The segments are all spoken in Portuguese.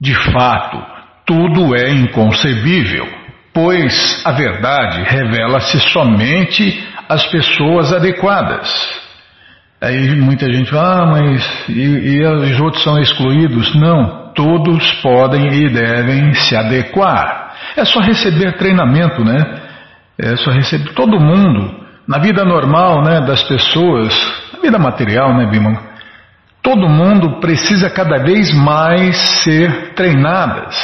De fato, tudo é inconcebível, pois a verdade revela-se somente às pessoas adequadas. Aí muita gente fala, ah, mas e, e os outros são excluídos? Não, todos podem e devem se adequar. É só receber treinamento, né? É só receber todo mundo na vida normal, né, das pessoas, na vida material, né, Bima? Todo mundo precisa cada vez mais ser treinadas,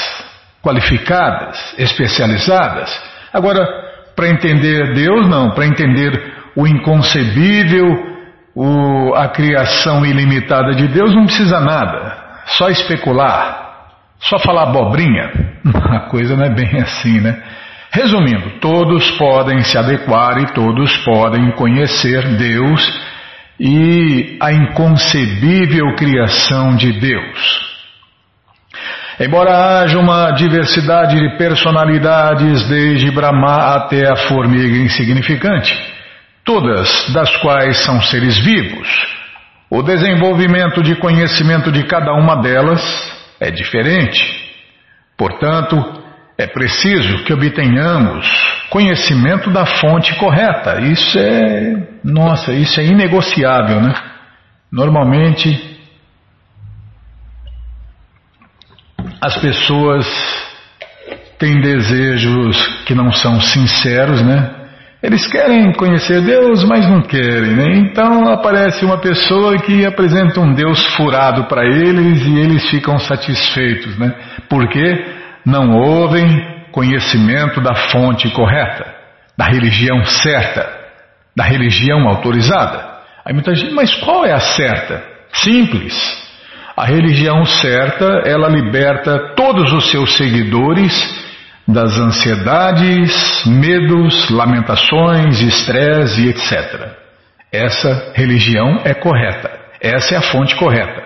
qualificadas, especializadas. Agora, para entender Deus, não, para entender o inconcebível, o, a criação ilimitada de Deus, não precisa nada, só especular, só falar abobrinha. A coisa não é bem assim, né? Resumindo, todos podem se adequar e todos podem conhecer Deus e a inconcebível criação de Deus. Embora haja uma diversidade de personalidades, desde Brahma até a formiga insignificante, todas das quais são seres vivos, o desenvolvimento de conhecimento de cada uma delas é diferente. Portanto, é preciso que obtenhamos conhecimento da fonte correta. Isso é, nossa, isso é inegociável, né? Normalmente as pessoas têm desejos que não são sinceros, né? Eles querem conhecer Deus, mas não querem, né? Então aparece uma pessoa que apresenta um Deus furado para eles e eles ficam satisfeitos, né? Por quê? Não ouvem conhecimento da fonte correta, da religião certa, da religião autorizada. Aí muita gente, mas qual é a certa? Simples. A religião certa, ela liberta todos os seus seguidores das ansiedades, medos, lamentações, estresse e etc. Essa religião é correta. Essa é a fonte correta.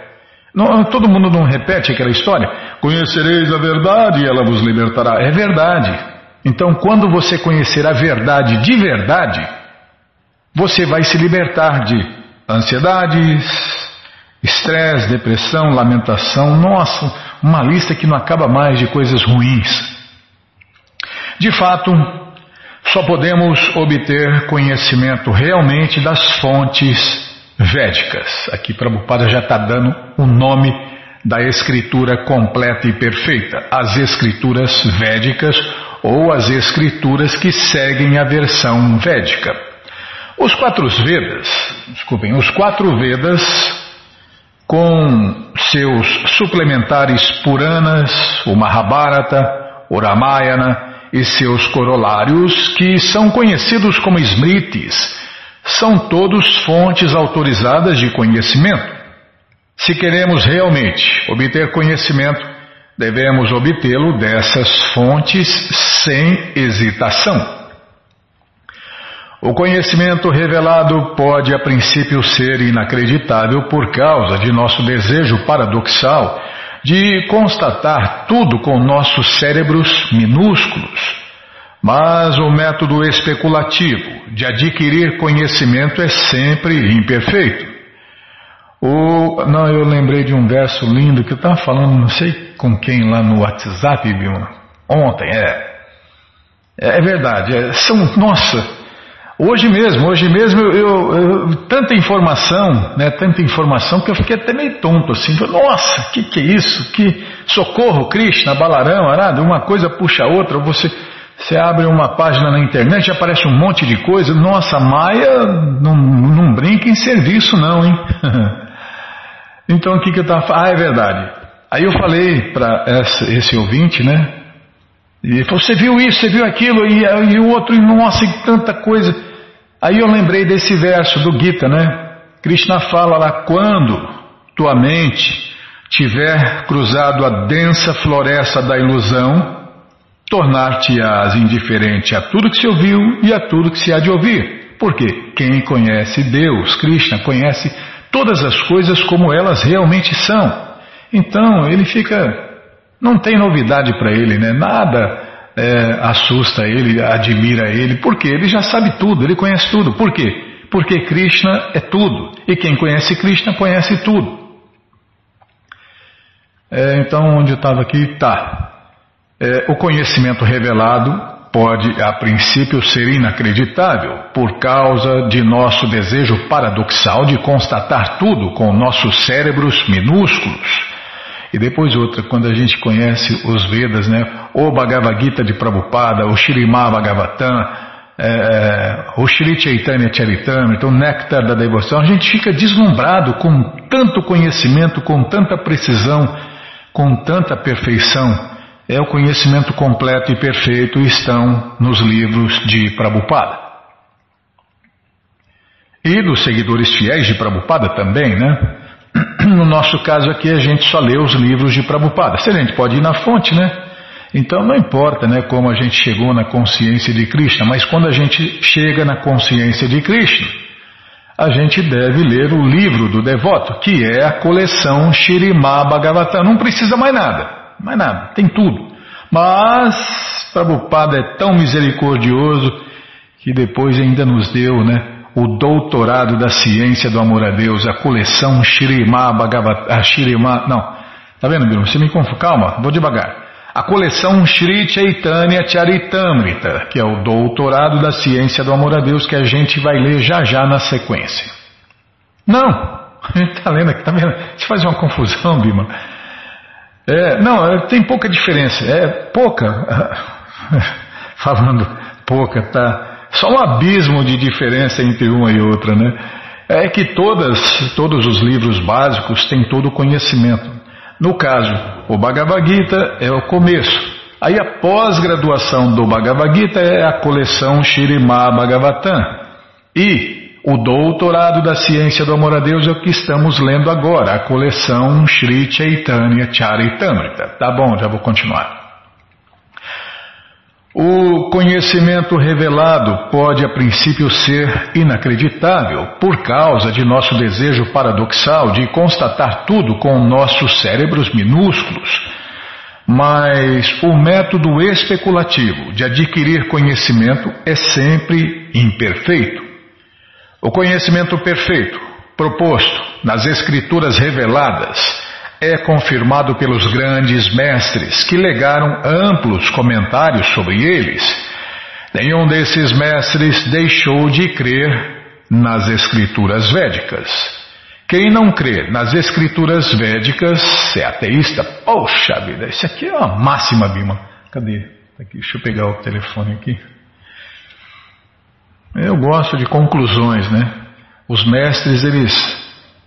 Não, todo mundo não repete aquela história? Conhecereis a verdade e ela vos libertará. É verdade. Então, quando você conhecer a verdade de verdade, você vai se libertar de ansiedades, estresse, depressão, lamentação. Nossa, uma lista que não acaba mais de coisas ruins. De fato, só podemos obter conhecimento realmente das fontes védicas. Aqui Prabhupada já está dando o nome da escritura completa e perfeita, as escrituras védicas ou as escrituras que seguem a versão védica. Os quatro Vedas, desculpem, os quatro Vedas com seus suplementares Puranas, o Mahabharata, o Ramayana e seus corolários, que são conhecidos como Smritis, são todos fontes autorizadas de conhecimento. Se queremos realmente obter conhecimento, devemos obtê-lo dessas fontes sem hesitação. O conhecimento revelado pode a princípio ser inacreditável por causa de nosso desejo paradoxal de constatar tudo com nossos cérebros minúsculos. Mas o método especulativo de adquirir conhecimento é sempre imperfeito. O, não, eu lembrei de um verso lindo que eu estava falando, não sei com quem lá no WhatsApp, ontem, é. É, é verdade, é, são, nossa, hoje mesmo, hoje mesmo eu, eu, eu, tanta informação, né, tanta informação que eu fiquei até meio tonto assim, nossa, que que é isso? Que socorro, Krishna, Balarão, Arada, uma coisa puxa a outra, você você abre uma página na internet, aparece um monte de coisa. Nossa, Maia não, não brinca em serviço, não, hein? então o que, que eu estava falando? Ah, é verdade. Aí eu falei para esse ouvinte, né? E ele falou: Você viu isso, você viu aquilo, e, e o outro, e nossa, e tanta coisa. Aí eu lembrei desse verso do Gita, né? Krishna fala lá: Quando tua mente tiver cruzado a densa floresta da ilusão, tornar-te-ás indiferente a tudo que se ouviu e a tudo que se há de ouvir. Porque quem conhece Deus, Krishna, conhece todas as coisas como elas realmente são. Então ele fica. Não tem novidade para ele, né? Nada é, assusta ele, admira ele, porque ele já sabe tudo, ele conhece tudo. Por quê? Porque Krishna é tudo. E quem conhece Krishna conhece tudo. É, então, onde estava aqui? Tá. É, o conhecimento revelado pode, a princípio, ser inacreditável por causa de nosso desejo paradoxal de constatar tudo com nossos cérebros minúsculos. E depois outra, quando a gente conhece os Vedas, né? O Bhagavad Gita de Prabhupada, o Shrimad Bhagavatam, é, é, o Shri Chaitanya Charitamrita, o Néctar da Devoção, a gente fica deslumbrado com tanto conhecimento, com tanta precisão, com tanta perfeição é o conhecimento completo e perfeito estão nos livros de Prabhupada. E dos seguidores fiéis de Prabhupada também, né? No nosso caso aqui a gente só lê os livros de Prabhupada. Se a gente pode ir na fonte, né? Então não importa né, como a gente chegou na consciência de Krishna, mas quando a gente chega na consciência de Krishna, a gente deve ler o livro do devoto, que é a coleção Shirimá Bhagavatam. Não precisa mais nada mais nada, tem tudo. Mas Prabhupada é tão misericordioso que depois ainda nos deu, né? O doutorado da ciência do amor a Deus, a coleção Shirima Bhagavata, Shirima, não, tá vendo, Bruno? Você me confunde, calma, vou devagar. A coleção Shri Chaitanya Charitamrita, que é o doutorado da ciência do amor a Deus que a gente vai ler já já na sequência. Não, a gente tá lendo aqui, tá vendo? Você faz uma confusão, Bima. É, não, é, tem pouca diferença. É pouca. Falando pouca, tá? Só um abismo de diferença entre uma e outra, né? É que todas, todos os livros básicos têm todo o conhecimento. No caso, o Bhagavad Gita é o começo. Aí a pós-graduação do Bhagavad Gita é a coleção Shirimá Bhagavatam. E o doutorado da ciência do amor a Deus é o que estamos lendo agora, a coleção Sri Chaitanya Charitamrita. Tá bom, já vou continuar. O conhecimento revelado pode a princípio ser inacreditável por causa de nosso desejo paradoxal de constatar tudo com nossos cérebros minúsculos. Mas o método especulativo de adquirir conhecimento é sempre imperfeito. O conhecimento perfeito, proposto nas Escrituras reveladas, é confirmado pelos grandes mestres que legaram amplos comentários sobre eles. Nenhum desses mestres deixou de crer nas Escrituras védicas. Quem não crê nas Escrituras védicas é ateísta. Poxa vida, isso aqui é uma máxima, Bima. Cadê? Aqui, deixa eu pegar o telefone aqui. Eu gosto de conclusões, né? Os mestres, eles,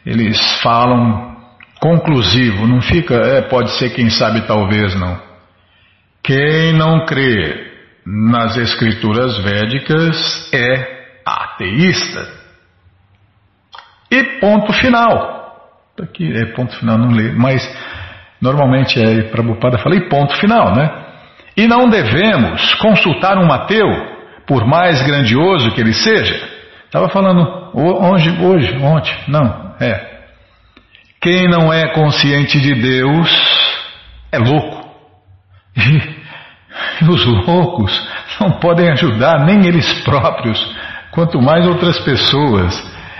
eles falam conclusivo, não fica, é, pode ser quem sabe, talvez não. Quem não crê nas escrituras védicas é ateísta. E ponto final. Aqui é ponto final, não leio, mas normalmente é Prabhupada fala e ponto final, né? E não devemos consultar um ateu por mais grandioso que ele seja, estava falando hoje, hoje, ontem, não, é. Quem não é consciente de Deus é louco. E os loucos não podem ajudar nem eles próprios, quanto mais outras pessoas.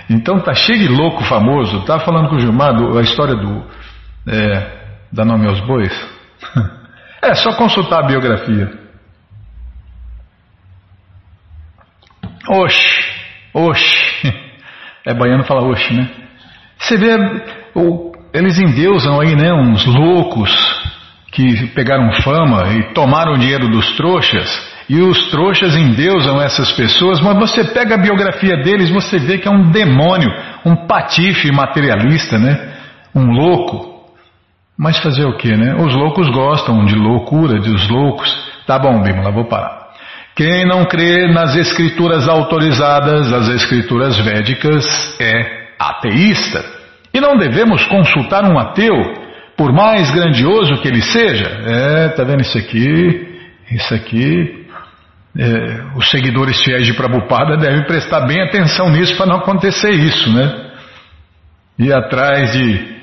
Então tá cheio de louco famoso. Tá falando com o Gilmar do, a história do é, da nome aos bois. É só consultar a biografia. Oxe, oxe. É baiano fala oxe, né? Você vê, eles endeusam aí, né? Uns loucos que pegaram fama e tomaram o dinheiro dos trouxas. E os trouxas endeusam essas pessoas, mas você pega a biografia deles, você vê que é um demônio, um patife materialista, né? Um louco. Mas fazer o que, né? Os loucos gostam de loucura, de os loucos. Tá bom, Bímola, vou parar. Quem não crê nas escrituras autorizadas, as escrituras védicas, é ateísta. E não devemos consultar um ateu, por mais grandioso que ele seja. É, tá vendo isso aqui? Isso aqui. É, os seguidores fiéis de Prabhupada devem prestar bem atenção nisso para não acontecer isso, né? Ir atrás de,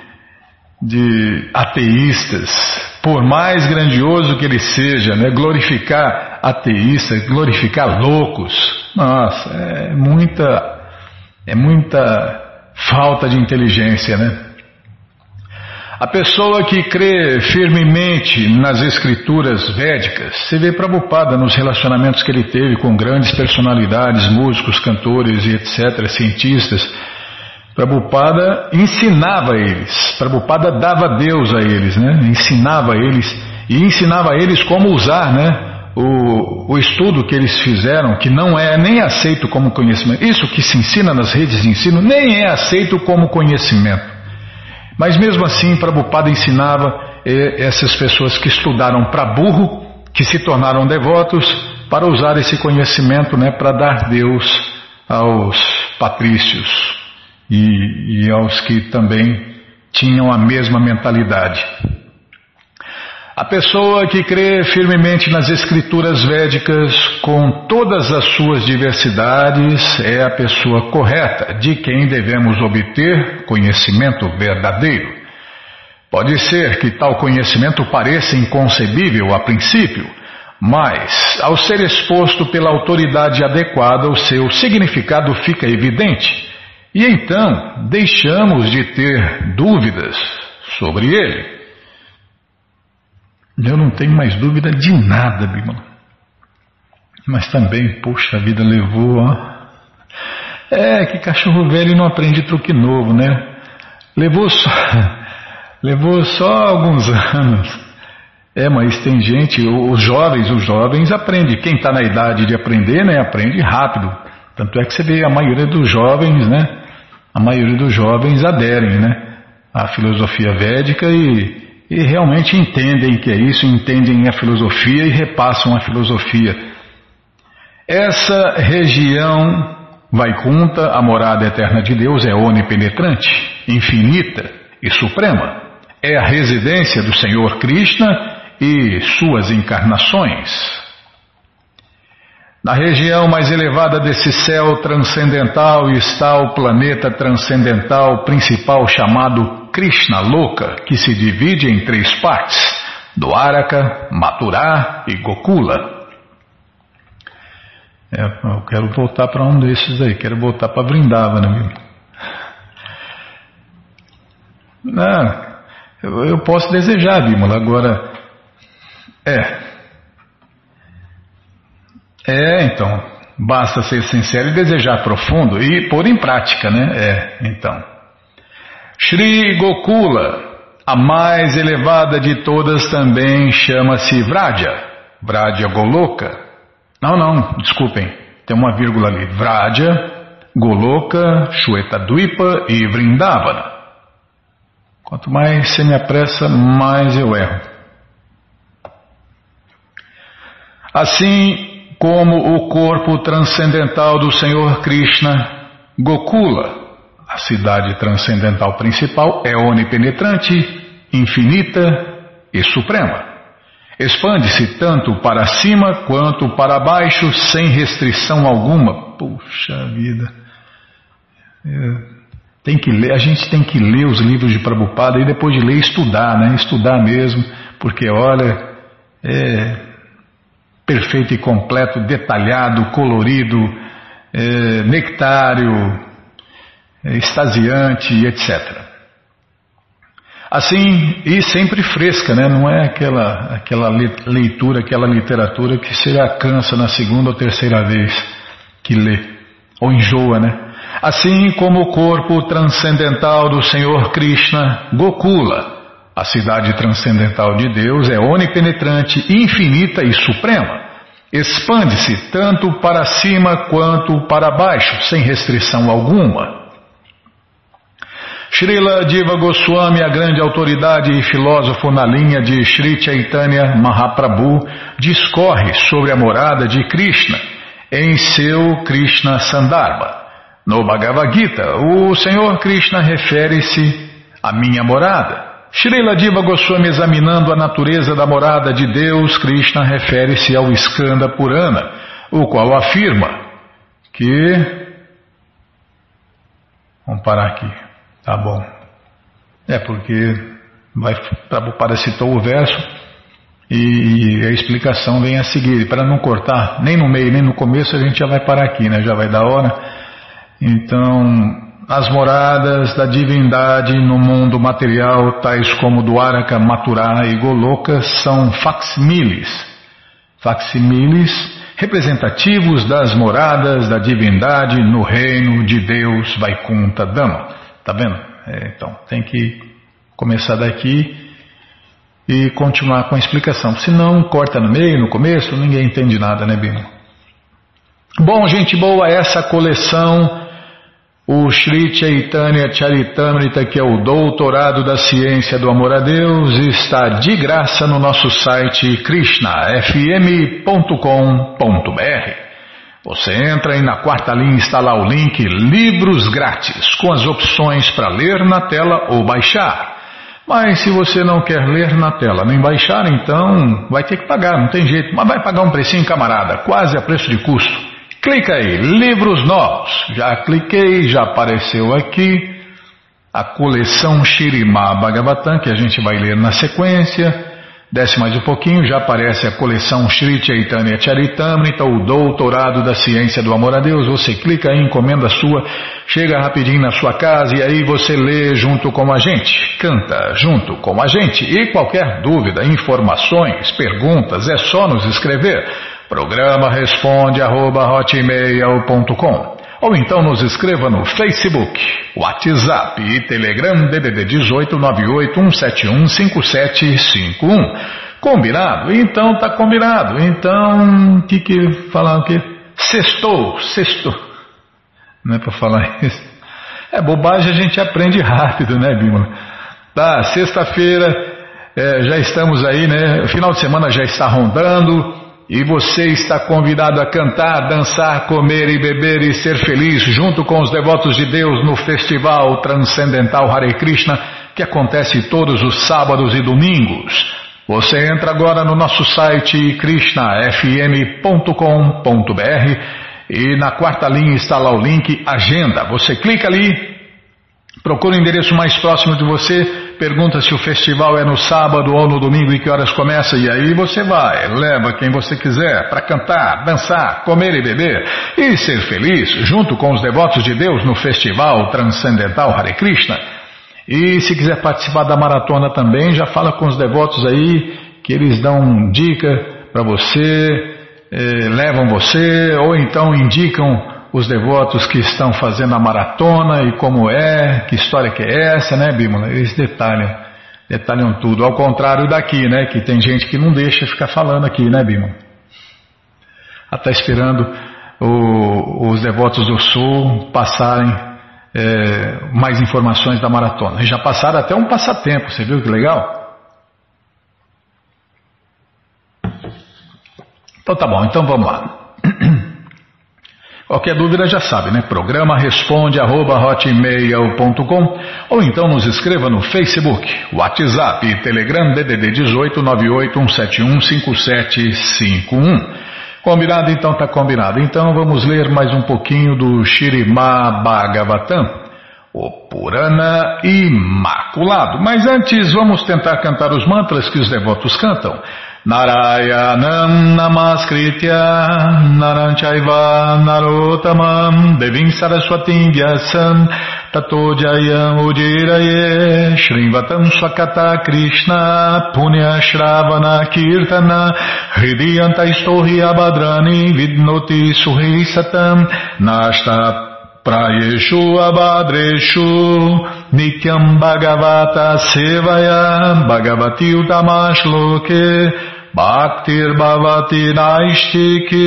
de ateístas, por mais grandioso que ele seja, né? glorificar ateístas, glorificar loucos. Nossa, é muita, é muita falta de inteligência, né? A pessoa que crê firmemente nas escrituras védicas, você vê Prabhupada nos relacionamentos que ele teve com grandes personalidades, músicos, cantores e etc., cientistas. Prabhupada ensinava eles, Prabhupada dava Deus a eles, né? ensinava eles e ensinava eles como usar né? o, o estudo que eles fizeram, que não é nem aceito como conhecimento, isso que se ensina nas redes de ensino, nem é aceito como conhecimento. Mas mesmo assim, Prabhupada ensinava eh, essas pessoas que estudaram para burro, que se tornaram devotos, para usar esse conhecimento né, para dar Deus aos patrícios e, e aos que também tinham a mesma mentalidade. A pessoa que crê firmemente nas escrituras védicas, com todas as suas diversidades, é a pessoa correta, de quem devemos obter conhecimento verdadeiro. Pode ser que tal conhecimento pareça inconcebível a princípio, mas, ao ser exposto pela autoridade adequada, o seu significado fica evidente, e então deixamos de ter dúvidas sobre ele. Eu não tenho mais dúvida de nada, Bimala. Mas também, poxa, vida levou, ó. É, que cachorro velho não aprende truque novo, né? Levou só, levou só alguns anos. É, mas tem gente, os jovens, os jovens aprendem. Quem está na idade de aprender, né, aprende rápido. Tanto é que você vê a maioria dos jovens, né? A maioria dos jovens aderem, né? À filosofia védica e e realmente entendem que é isso, entendem a filosofia e repassam a filosofia. Essa região Vaikunta, a morada eterna de Deus, é onipenetrante, infinita e suprema. É a residência do Senhor Krishna e suas encarnações. Na região mais elevada desse céu transcendental está o planeta transcendental principal chamado Krishna Loka, que se divide em três partes: Dwaraka, Mathura e Gokula. É, eu quero voltar para um desses aí, quero voltar para Vrindavana. Né, Não, eu, eu posso desejar, Bimala, agora. É. É, então. Basta ser sincero e desejar profundo e pôr em prática, né? É, então. Shri Gokula, a mais elevada de todas, também chama-se Vraja, Vraja Goloka. Não, não, desculpem, tem uma vírgula ali. Vraja, Goloka, Shwetadvipa e Vrindavana. Quanto mais você me apressa, mais eu erro. Assim como o corpo transcendental do Senhor Krishna, Gokula, a cidade transcendental principal é onipenetrante, infinita e suprema. Expande-se tanto para cima quanto para baixo, sem restrição alguma. Puxa vida. É, tem que ler, a gente tem que ler os livros de Prabhupada e depois de ler estudar, né? Estudar mesmo, porque olha, é perfeito e completo, detalhado, colorido, é, nectário, extasiante, etc. Assim, e sempre fresca, né? não é aquela, aquela leitura, aquela literatura que se cansa na segunda ou terceira vez que lê, ou enjoa, né? Assim como o corpo transcendental do Senhor Krishna, Gokula, a cidade transcendental de Deus, é onipenetrante, infinita e suprema. Expande-se tanto para cima quanto para baixo, sem restrição alguma. Srila Diva Goswami, a grande autoridade e filósofo na linha de Sri Chaitanya Mahaprabhu, discorre sobre a morada de Krishna em seu Krishna Sandarbha. No Bhagavad Gita, o Senhor Krishna refere-se à minha morada. Srila Diva Goswami, examinando a natureza da morada de Deus, Krishna refere-se ao Skanda Purana, o qual afirma que. Vamos parar aqui. Tá bom. É porque vai Prabhupada citou o verso e a explicação vem a seguir. Para não cortar nem no meio nem no começo, a gente já vai parar aqui, né? Já vai dar hora. Então, as moradas da divindade no mundo material, tais como Dwaraka, Mathura e Goloka, são facsimiles. Facsimiles representativos das moradas da divindade no reino de Deus Vaikunta Dama. Tá vendo? É, então, tem que começar daqui e continuar com a explicação. Se não, corta no meio, no começo, ninguém entende nada, né, Bino? Bom, gente boa, essa coleção o Sri Chaitanya Charitamrita, que é o doutorado da ciência do amor a Deus, está de graça no nosso site krishnafm.com.br. Você entra e na quarta linha está lá o link Livros Grátis, com as opções para ler na tela ou baixar. Mas se você não quer ler na tela nem baixar, então vai ter que pagar, não tem jeito. Mas vai pagar um precinho, camarada, quase a preço de custo. Clica aí, livros novos. Já cliquei, já apareceu aqui a coleção Shirimá Bhagavatam, que a gente vai ler na sequência. Desce mais um pouquinho, já aparece a coleção Shri Chaitanya Charitamrita, o doutorado da ciência do amor a Deus. Você clica aí, encomenda sua, chega rapidinho na sua casa e aí você lê junto com a gente, canta junto com a gente. E qualquer dúvida, informações, perguntas, é só nos escrever. Programa responde arroba hotmail.com ou então nos escreva no Facebook, WhatsApp e Telegram DDD 18 981715751. Combinado? Então tá combinado. Então, que que falar o quê? Sextou, sextou. Não é para falar isso. É bobagem, a gente aprende rápido, né, Bima? Tá, sexta-feira, é, já estamos aí, né? Final de semana já está rondando. E você está convidado a cantar, dançar, comer e beber e ser feliz junto com os devotos de Deus no Festival Transcendental Hare Krishna, que acontece todos os sábados e domingos. Você entra agora no nosso site krishnafm.com.br e na quarta linha está lá o link Agenda. Você clica ali Procura o endereço mais próximo de você, pergunta se o festival é no sábado ou no domingo e que horas começa, e aí você vai, leva quem você quiser para cantar, dançar, comer e beber e ser feliz junto com os devotos de Deus no festival transcendental Hare Krishna. E se quiser participar da maratona também, já fala com os devotos aí que eles dão dica para você, eh, levam você ou então indicam os devotos que estão fazendo a maratona e como é, que história que é essa, né, Bímola? Eles detalham, detalham tudo. Ao contrário daqui, né, que tem gente que não deixa ficar falando aqui, né, Bímola? Está esperando o, os devotos do Sul passarem é, mais informações da maratona. Já passaram até um passatempo, você viu que legal? Então tá bom, então vamos lá. Qualquer dúvida já sabe, né? Programa responde arroba hotmail.com ou então nos escreva no Facebook, WhatsApp e Telegram DDD 18 981715751. Combinado? Então tá combinado. Então vamos ler mais um pouquinho do Shirimá Bhagavatam, o Purana Imaculado. Mas antes vamos tentar cantar os mantras que os devotos cantam. Narayanam Namaskritya Naranchaiva Narotamam Devim Saraswatim Vyasam Tato Jayam Ujiraye Shrivatam Swakata Krishna Punya Shravana Kirtana Hridiyanta Istohi Abhadrani Vidnoti Suhi Satam Nashta Prayeshu Abhadreshu Nityam Bhagavata Sevaya Bhagavati Utamashloke Bhaktir Bhavati Naistiki.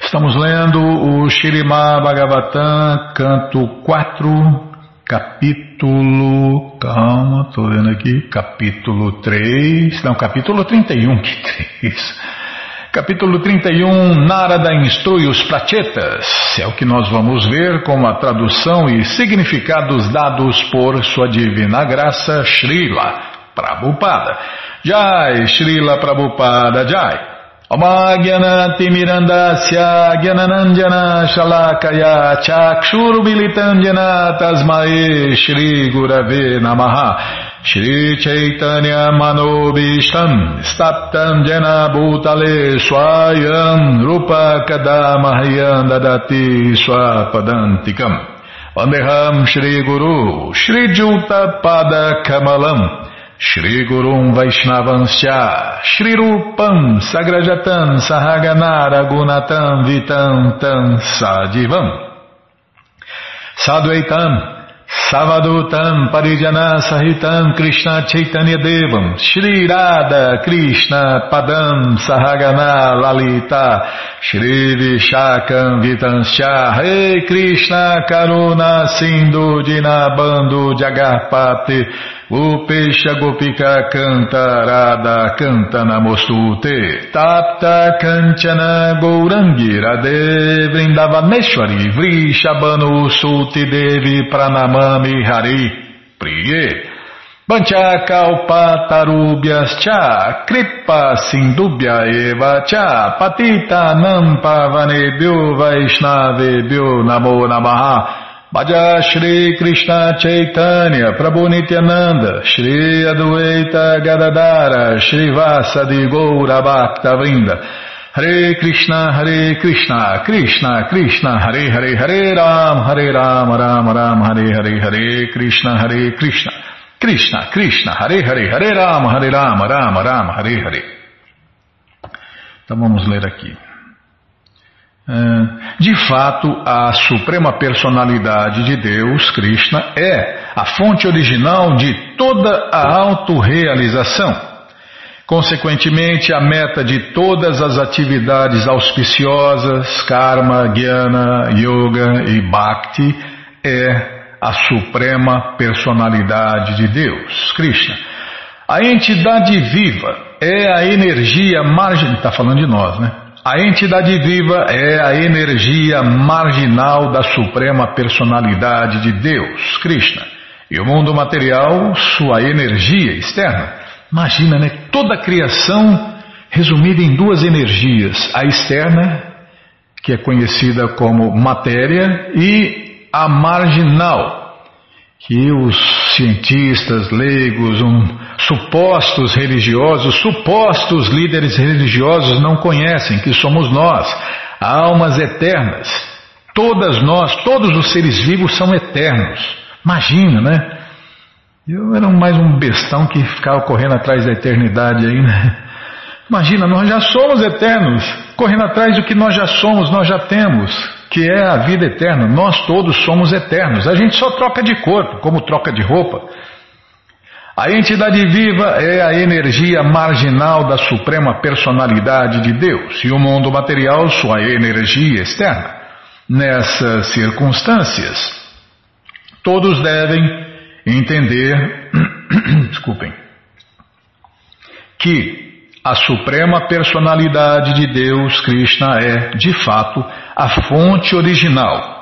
Estamos lendo o Shirimá Bhagavatam, canto 4, capítulo. Calma, estou vendo aqui. Capítulo 3. Não, capítulo 31, que 3. Capítulo 31, Narada instrui os prachetas. É o que nós vamos ver com a tradução e significados dados por sua divina graça Srila Prabhupada. Jai, Srila Prabhupada Jai. Mirandasya Gyananandjana Shalakaya Chakshuru Militandjana Tasmae Shri Gurave Namaha Shri Chaitanya Manobishtam Staptam Jena Bhutale Swayam Rupa Kadamahyam Dadati Swapadantikam Vandeham Shri Gurum Vaishnavanscha Shri Rupam Sagrajatam Sahaganara Gunatam Vitam Tam Sadivam Sadvaitam Savadutam Parijana Sahitam Krishna Chaitanya Devam Shri Radha Krishna Padam Sahagana Lalita Shri Vishakam Vitanscha Rei Krishna Karuna Sindhu Dinabando Jagarpati Upesha Gopika Canta Radha Canta Namostute Tapta Kanchana Gourangi Radhe Vrindavaneshwari Vrishabhanu Suti Devi Pranamami Hari Priye. Panchakalpatarubhyas cha Kripa Sindubhya Eva cha Patita Nampa Vanebhyo Vaishnavebhyo Namo Namaha Bhaja Shri Krishna Chaitanya Prabhu Nityananda Shri Adwaita Gadadara Shri Vasadi Goura Bhakta Vrinda Hare Krishna Hare Krishna Krishna Krishna Hare Hare Hare Ram Hare Ram Ram Ram Hare Hare Hare Krishna Hare Krishna Krishna Krishna Hare Hare Hare Ram Hare Ram Ram Ram Hare Hare Então vamos ler aqui. É, de fato, a suprema personalidade de Deus, Krishna, é a fonte original de toda a autorrealização. Consequentemente, a meta de todas as atividades auspiciosas, karma, jnana, yoga e bhakti, é a suprema personalidade de Deus, Krishna. A entidade viva é a energia marginal, está falando de nós, né? A entidade viva é a energia marginal da suprema personalidade de Deus, Krishna. E o mundo material, sua energia externa. Imagina, né? Toda a criação resumida em duas energias: a externa, que é conhecida como matéria, e a marginal, que os cientistas leigos, um, supostos religiosos, supostos líderes religiosos não conhecem, que somos nós, almas eternas. Todas nós, todos os seres vivos são eternos. Imagina, né? Eu era mais um bestão que ficava correndo atrás da eternidade aí, né? Imagina, nós já somos eternos, correndo atrás do que nós já somos, nós já temos que é a vida eterna. Nós todos somos eternos. A gente só troca de corpo, como troca de roupa. A entidade viva é a energia marginal da suprema personalidade de Deus e o mundo material sua energia externa. Nessas circunstâncias, todos devem entender, desculpem, que a suprema personalidade de Deus, Krishna, é, de fato, a fonte original,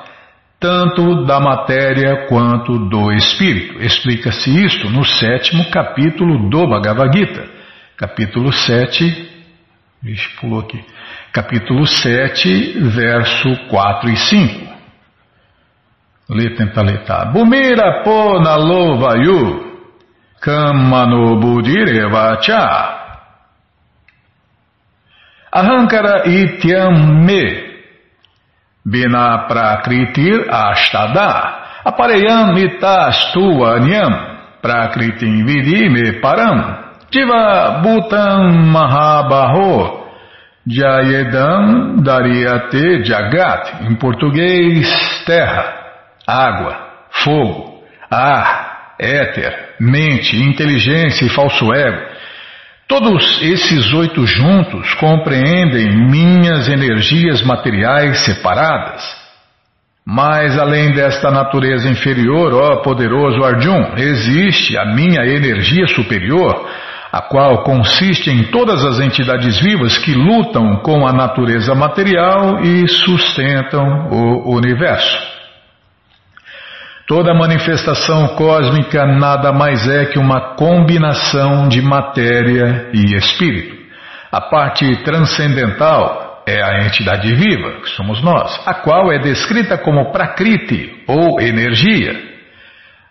tanto da matéria quanto do espírito. Explica-se isto no sétimo capítulo do Bhagavad Gita, capítulo 7, Vixe, pulou aqui. Capítulo 7, verso 4 e 5. Lê, tenta ler, tá? Bumira po na lovayu, kamano budirevacha. Ahankara ityam me bina prakritir ashtada. Apareyam mitastu anyam. Prakritim vidi me param. Jiva bhutam mahabaho. Jayedam dariate jagat. Em português terra água fogo ar éter mente inteligência e falso ego Todos esses oito juntos compreendem minhas energias materiais separadas. Mas além desta natureza inferior, ó poderoso Arjun, existe a minha energia superior, a qual consiste em todas as entidades vivas que lutam com a natureza material e sustentam o universo. Toda manifestação cósmica nada mais é que uma combinação de matéria e espírito. A parte transcendental é a entidade viva, que somos nós, a qual é descrita como Prakriti ou energia.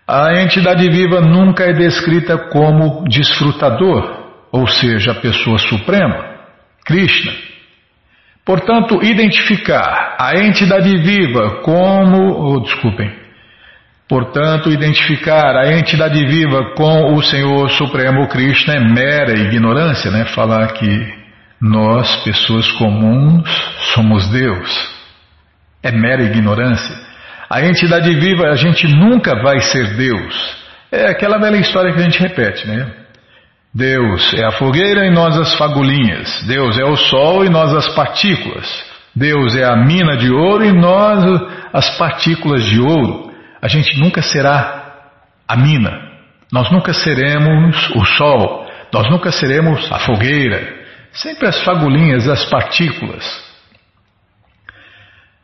A entidade viva nunca é descrita como desfrutador, ou seja, a pessoa suprema, Krishna. Portanto, identificar a entidade viva como. Oh, desculpem. Portanto, identificar a entidade viva com o Senhor Supremo Krishna é mera ignorância, né? Falar que nós, pessoas comuns, somos Deus. É mera ignorância. A entidade viva, a gente nunca vai ser Deus. É aquela velha história que a gente repete, né? Deus é a fogueira e nós as fagulhinhas. Deus é o sol e nós as partículas. Deus é a mina de ouro e nós as partículas de ouro. A gente nunca será a mina. Nós nunca seremos o sol. Nós nunca seremos a fogueira. Sempre as fagulhinhas, as partículas,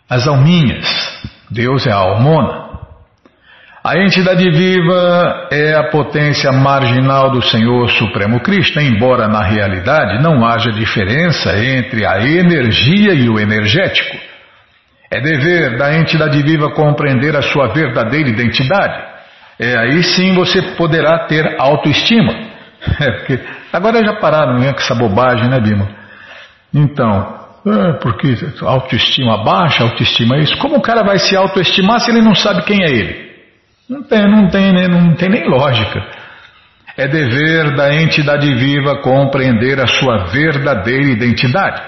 as alminhas. Deus é a almona. A entidade viva é a potência marginal do Senhor Supremo Cristo, embora na realidade não haja diferença entre a energia e o energético. É dever da entidade viva compreender a sua verdadeira identidade. É aí sim você poderá ter autoestima. É porque agora já pararam né, com essa bobagem, né, Bima? Então, é porque autoestima baixa, autoestima é isso. Como o cara vai se autoestimar se ele não sabe quem é ele? Não tem, não tem, né, não tem nem lógica. É dever da entidade viva compreender a sua verdadeira identidade.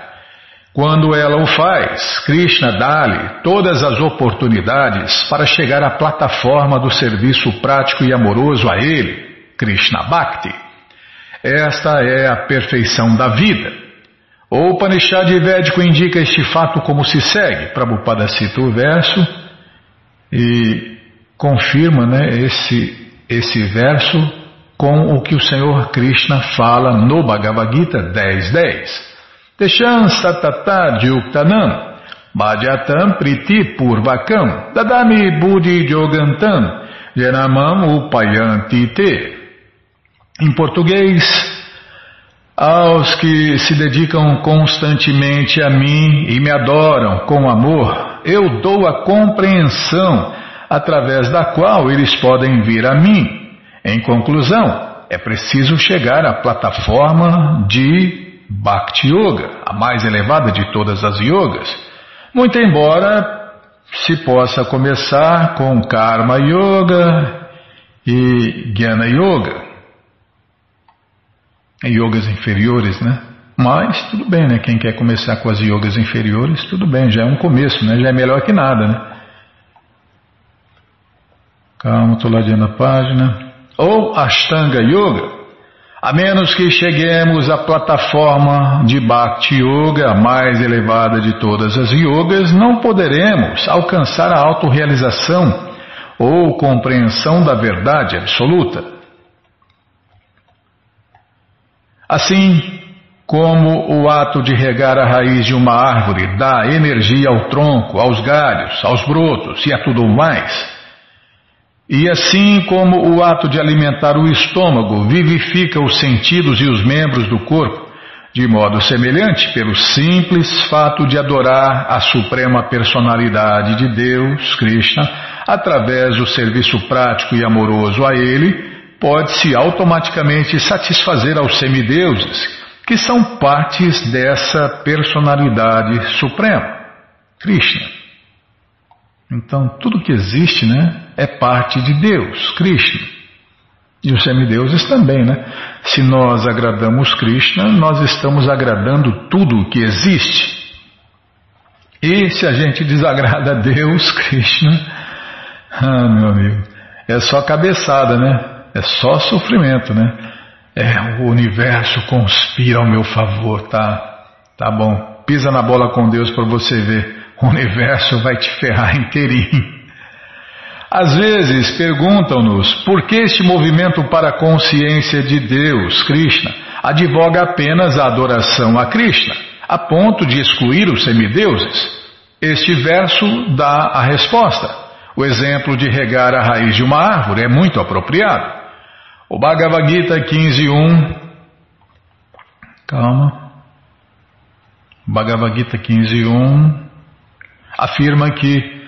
Quando ela o faz, Krishna dá-lhe todas as oportunidades para chegar à plataforma do serviço prático e amoroso a ele, Krishna Bhakti. Esta é a perfeição da vida. O Upanishad Védico indica este fato como se segue. Prabhupada cita o verso e confirma né, esse, esse verso com o que o Senhor Krishna fala no Bhagavad Gita 10.10. Teshan satata dyuktanam bhajatam priti purvakam dadami buddhi yogantam janamam upayanti te em português, aos que se dedicam constantemente a mim e me adoram com amor, eu dou a compreensão através da qual eles podem vir a mim. Em conclusão, é preciso chegar à plataforma de Bhakti Yoga, a mais elevada de todas as yogas. Muito embora se possa começar com Karma Yoga e Jnana Yoga yogas inferiores, né? Mas tudo bem, né? Quem quer começar com as yogas inferiores, tudo bem, já é um começo, né? Já é melhor que nada, né? Calma, estou ladinho a página. Ou Ashtanga Yoga, a menos que cheguemos à plataforma de Bhakti Yoga, mais elevada de todas as yogas, não poderemos alcançar a autorrealização ou compreensão da verdade absoluta. Assim como o ato de regar a raiz de uma árvore dá energia ao tronco, aos galhos, aos brotos e a tudo mais, e assim como o ato de alimentar o estômago vivifica os sentidos e os membros do corpo, de modo semelhante, pelo simples fato de adorar a suprema personalidade de Deus, Krishna, através do serviço prático e amoroso a Ele, pode-se automaticamente satisfazer aos semideuses, que são partes dessa personalidade suprema, Krishna. Então, tudo que existe né, é parte de Deus, Krishna. E os semideuses também, né? Se nós agradamos Krishna, nós estamos agradando tudo o que existe. E se a gente desagrada Deus, Krishna, ah, meu amigo, é só cabeçada, né? É só sofrimento, né? É, o universo conspira ao meu favor, tá? Tá bom. Pisa na bola com Deus para você ver. O universo vai te ferrar inteirinho. Às vezes perguntam-nos por que este movimento para a consciência de Deus, Krishna, advoga apenas a adoração a Krishna, a ponto de excluir os semideuses. Este verso dá a resposta. O exemplo de regar a raiz de uma árvore é muito apropriado. O Bhagavad Gita 15.1 Calma. Bhagavad Gita 15.1 afirma que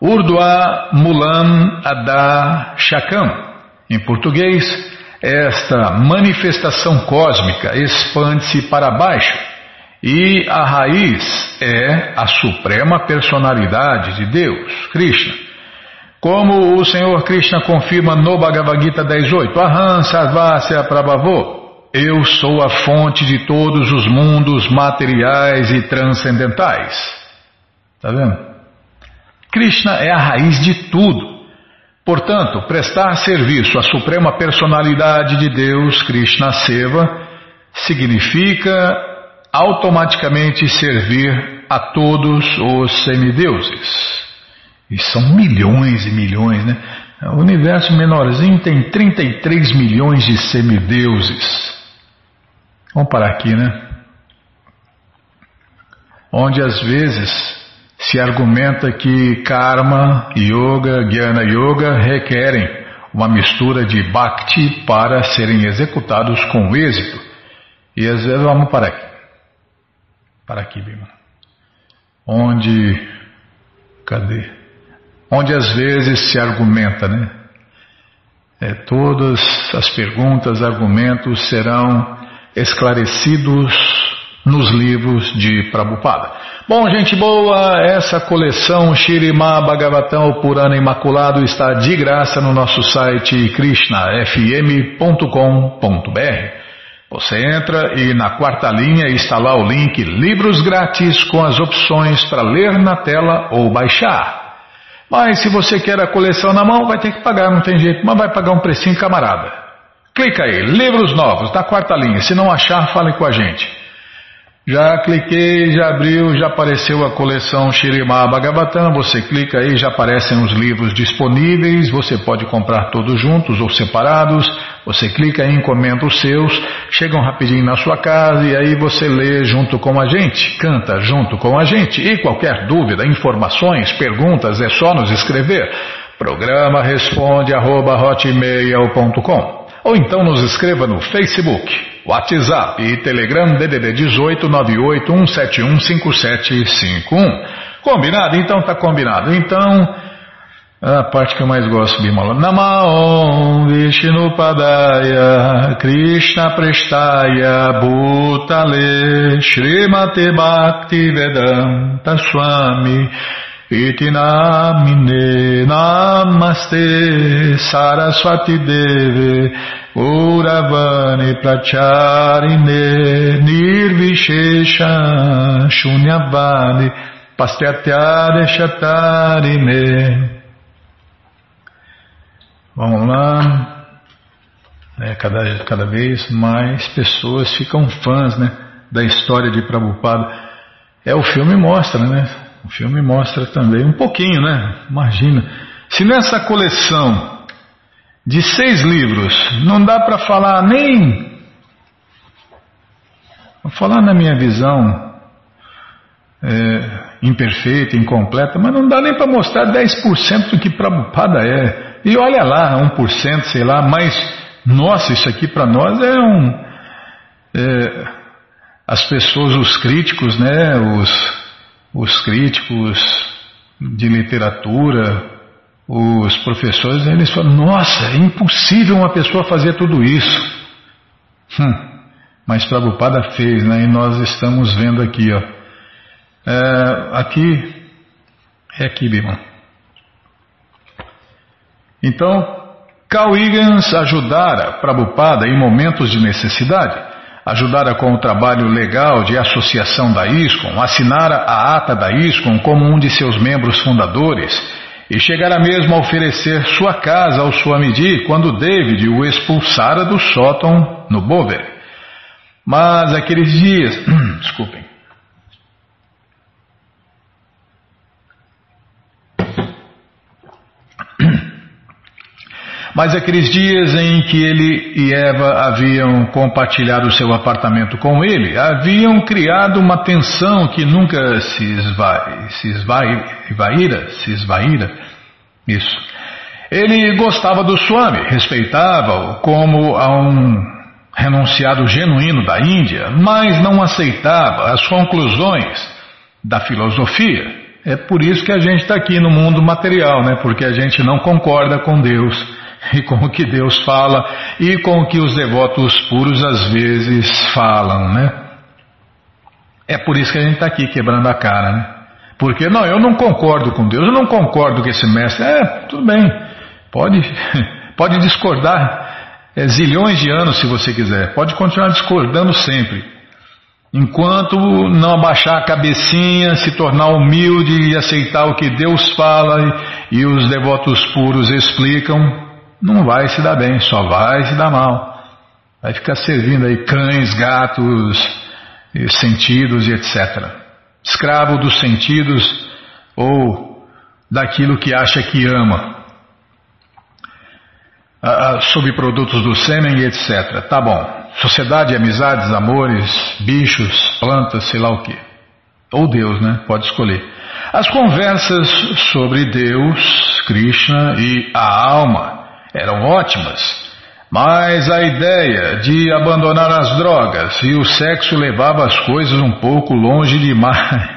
Urdhva Mulan Adha Shakam. Em português, esta manifestação cósmica expande-se para baixo e a raiz é a suprema personalidade de Deus, Krishna. Como o Senhor Krishna confirma no Bhagavad Gita 10.8, Aham Sarvasya Prabhavo, eu sou a fonte de todos os mundos materiais e transcendentais. Está vendo? Krishna é a raiz de tudo. Portanto, prestar serviço à suprema personalidade de Deus, Krishna Seva, significa automaticamente servir a todos os semideuses. E são milhões e milhões, né? O universo menorzinho tem 33 milhões de semideuses. Vamos parar aqui, né? Onde às vezes se argumenta que karma, yoga, jnana yoga requerem uma mistura de bhakti para serem executados com êxito. E às vezes vamos parar aqui. Para aqui, Bima. Onde. Cadê? Onde às vezes se argumenta, né? É, todas as perguntas, argumentos serão esclarecidos nos livros de Prabhupada. Bom, gente boa, essa coleção Shirima Bhagavatam Purana Imaculado está de graça no nosso site krishnafm.com.br. Você entra e na quarta linha está lá o link Livros Grátis com as opções para ler na tela ou baixar. Mas se você quer a coleção na mão, vai ter que pagar, não tem jeito, mas vai pagar um precinho camarada. Clica aí, livros novos, da quarta linha. Se não achar, fale com a gente. Já cliquei, já abriu, já apareceu a coleção Shirimá Bhagavatam. Você clica aí, já aparecem os livros disponíveis. Você pode comprar todos juntos ou separados. Você clica aí, encomenda os seus, chegam rapidinho na sua casa e aí você lê junto com a gente, canta junto com a gente. E qualquer dúvida, informações, perguntas, é só nos escrever. Programa responde arroba, ou então nos escreva no Facebook. WhatsApp e Telegram DDD 18 981715751. Combinado? Então tá combinado. Então, a parte que eu mais gosto, Bimala. Namaon Vishnu Padaya Krishna Prestaya Bhutale Srimate Bhakti Vedanta Swami Iti namine namaste saraswati deve uravani pracharine nirvishesha shunyavani pastyatyade shatarine Vamos lá. É, cada, cada vez mais pessoas ficam fãs né, da história de Prabhupada. É, o filme mostra, né? O filme mostra também um pouquinho, né? Imagina. Se nessa coleção de seis livros não dá para falar nem. Vou falar na minha visão é, imperfeita, incompleta, mas não dá nem para mostrar 10% do que Prabhupada é. E olha lá, 1%, sei lá, mas, nossa, isso aqui para nós é um. É, as pessoas, os críticos, né, os os críticos de literatura, os professores, eles falam: nossa, é impossível uma pessoa fazer tudo isso. Hum, mas Prabhupada fez, né? E nós estamos vendo aqui, ó. É, aqui, é aqui, Bima. Então, Higgins ajudara Prabhupada em momentos de necessidade ajudara com o trabalho legal de associação da ISCOM, assinara a ata da ISCOM como um de seus membros fundadores e chegara mesmo a oferecer sua casa ao Swamiji quando David o expulsara do sótão no Bover. Mas aqueles dias, desculpem, Mas aqueles dias em que ele e Eva haviam compartilhado seu apartamento com ele, haviam criado uma tensão que nunca se, se esvaíra, se esvaíra. Isso. Ele gostava do Swami, respeitava-o como a um renunciado genuíno da Índia, mas não aceitava as conclusões da filosofia. É por isso que a gente está aqui no mundo material, né? Porque a gente não concorda com Deus e com o que Deus fala e com o que os devotos puros às vezes falam, né? É por isso que a gente está aqui quebrando a cara, né? Porque não, eu não concordo com Deus, eu não concordo com esse mestre. É, tudo bem, pode, pode discordar é, zilhões de anos se você quiser, pode continuar discordando sempre. Enquanto não abaixar a cabecinha, se tornar humilde e aceitar o que Deus fala e, e os devotos puros explicam, não vai se dar bem, só vai se dar mal. Vai ficar servindo aí cães, gatos, sentidos e etc. Escravo dos sentidos ou daquilo que acha que ama. Ah, subprodutos do sêmen e etc. Tá bom. Sociedade, amizades, amores, bichos, plantas, sei lá o que. Ou Deus, né? Pode escolher. As conversas sobre Deus, Krishna e a alma eram ótimas, mas a ideia de abandonar as drogas e o sexo levava as coisas um pouco longe demais.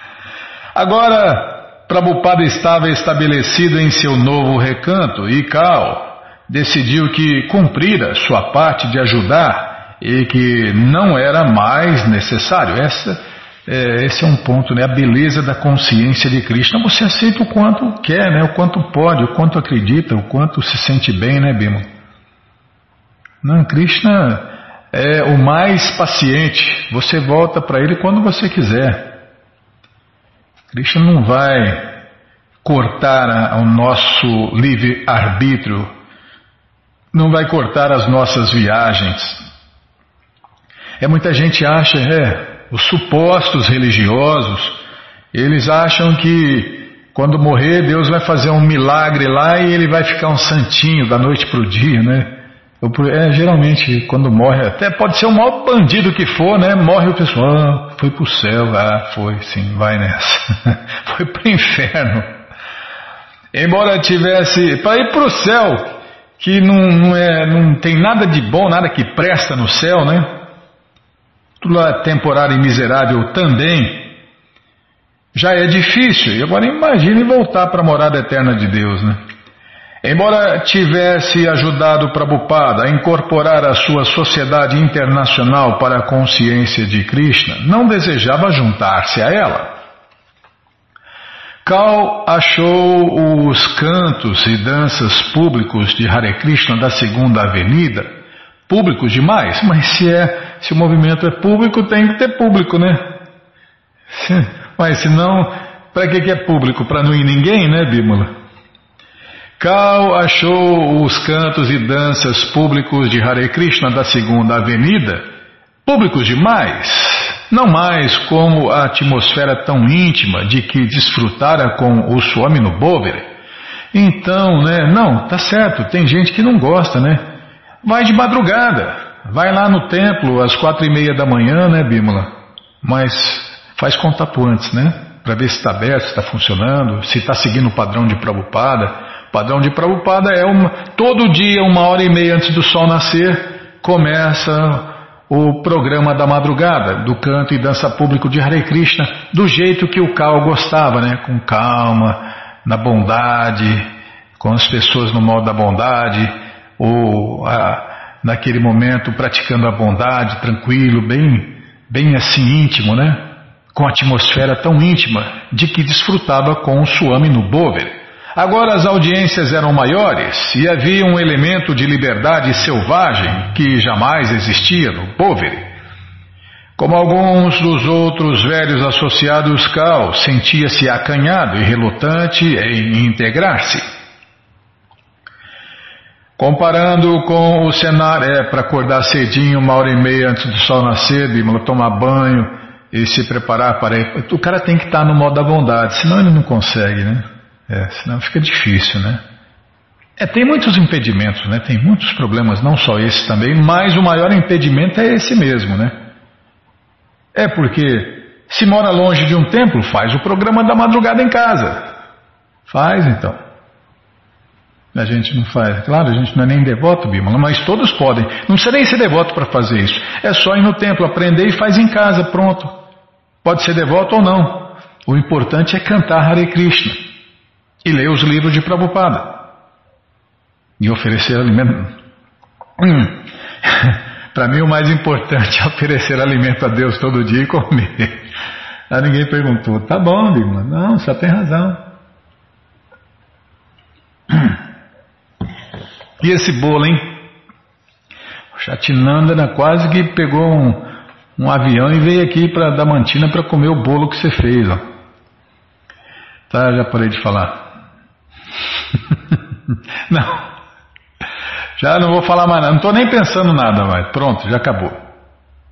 Agora, Prabhupada estava estabelecido em seu novo recanto e Cal decidiu que cumprira sua parte de ajudar e que não era mais necessário. Essa, é, esse é um ponto, né? a beleza da consciência de Krishna. Você aceita o quanto quer, né? o quanto pode, o quanto acredita, o quanto se sente bem, né, Bima? Não, Krishna é o mais paciente. Você volta para ele quando você quiser. Krishna não vai cortar o nosso livre arbítrio não vai cortar as nossas viagens. É muita gente acha, é, os supostos religiosos, eles acham que quando morrer Deus vai fazer um milagre lá e ele vai ficar um santinho da noite para o dia, né? É, geralmente quando morre, até pode ser o maior bandido que for, né? Morre o pessoal, ah, foi pro céu, ah, foi, sim, vai nessa. foi pro inferno. Embora tivesse, para ir pro céu, que não, não, é, não tem nada de bom, nada que presta no céu, né? Tudo é temporário e miserável também. Já é difícil, e agora imagine voltar para a morada eterna de Deus, né? Embora tivesse ajudado Prabhupada a incorporar a sua sociedade internacional para a consciência de Krishna, não desejava juntar-se a ela. Cal achou os cantos e danças públicos de Hare Krishna da Segunda Avenida públicos demais, mas se é se o movimento é público tem que ter público, né? Mas se não, para que, que é público? Para não ir ninguém, né, Bímola? Cal achou os cantos e danças públicos de Hare Krishna da Segunda Avenida públicos demais não mais como a atmosfera tão íntima de que desfrutara com o Swami no Bover. Então, né, não, tá certo, tem gente que não gosta, né? Vai de madrugada, vai lá no templo às quatro e meia da manhã, né, Bímola? Mas faz contato antes, né? Para ver se está aberto, se está funcionando, se está seguindo o padrão de Prabhupada. O padrão de Prabhupada é uma, todo dia, uma hora e meia antes do sol nascer, começa o programa da madrugada, do canto e dança público de Hare Krishna, do jeito que o Cal gostava, né? com calma, na bondade, com as pessoas no modo da bondade, ou a, naquele momento praticando a bondade, tranquilo, bem, bem assim íntimo, né? com atmosfera tão íntima de que desfrutava com o Swami no Bover. Agora as audiências eram maiores e havia um elemento de liberdade selvagem que jamais existia no Poveri. Como alguns dos outros velhos associados Cal, sentia-se acanhado e relutante em integrar-se. Comparando com o cenário, é para acordar cedinho, uma hora e meia antes do sol nascer, tomar banho e se preparar para. O cara tem que estar no modo da bondade, senão ele não consegue, né? É, senão fica difícil, né? É, tem muitos impedimentos, né? Tem muitos problemas, não só esse também, mas o maior impedimento é esse mesmo, né? É porque se mora longe de um templo, faz o programa da madrugada em casa. Faz então. A gente não faz. Claro, a gente não é nem devoto, Bímola, mas todos podem. Não precisa nem ser devoto para fazer isso. É só ir no templo, aprender e faz em casa, pronto. Pode ser devoto ou não. O importante é cantar Hare Krishna e ler os livros de Prabhupada e oferecer alimento. Hum. Para mim, o mais importante é oferecer alimento a Deus todo dia e comer. Aí ninguém perguntou, tá bom, Bíblia. Não, só tem razão. E esse bolo, hein? O Chatinandana quase que pegou um, um avião e veio aqui para Damantina para comer o bolo que você fez. Ó. Tá, já parei de falar. não. Já não vou falar mais nada. Não estou nem pensando nada mais. Pronto, já acabou.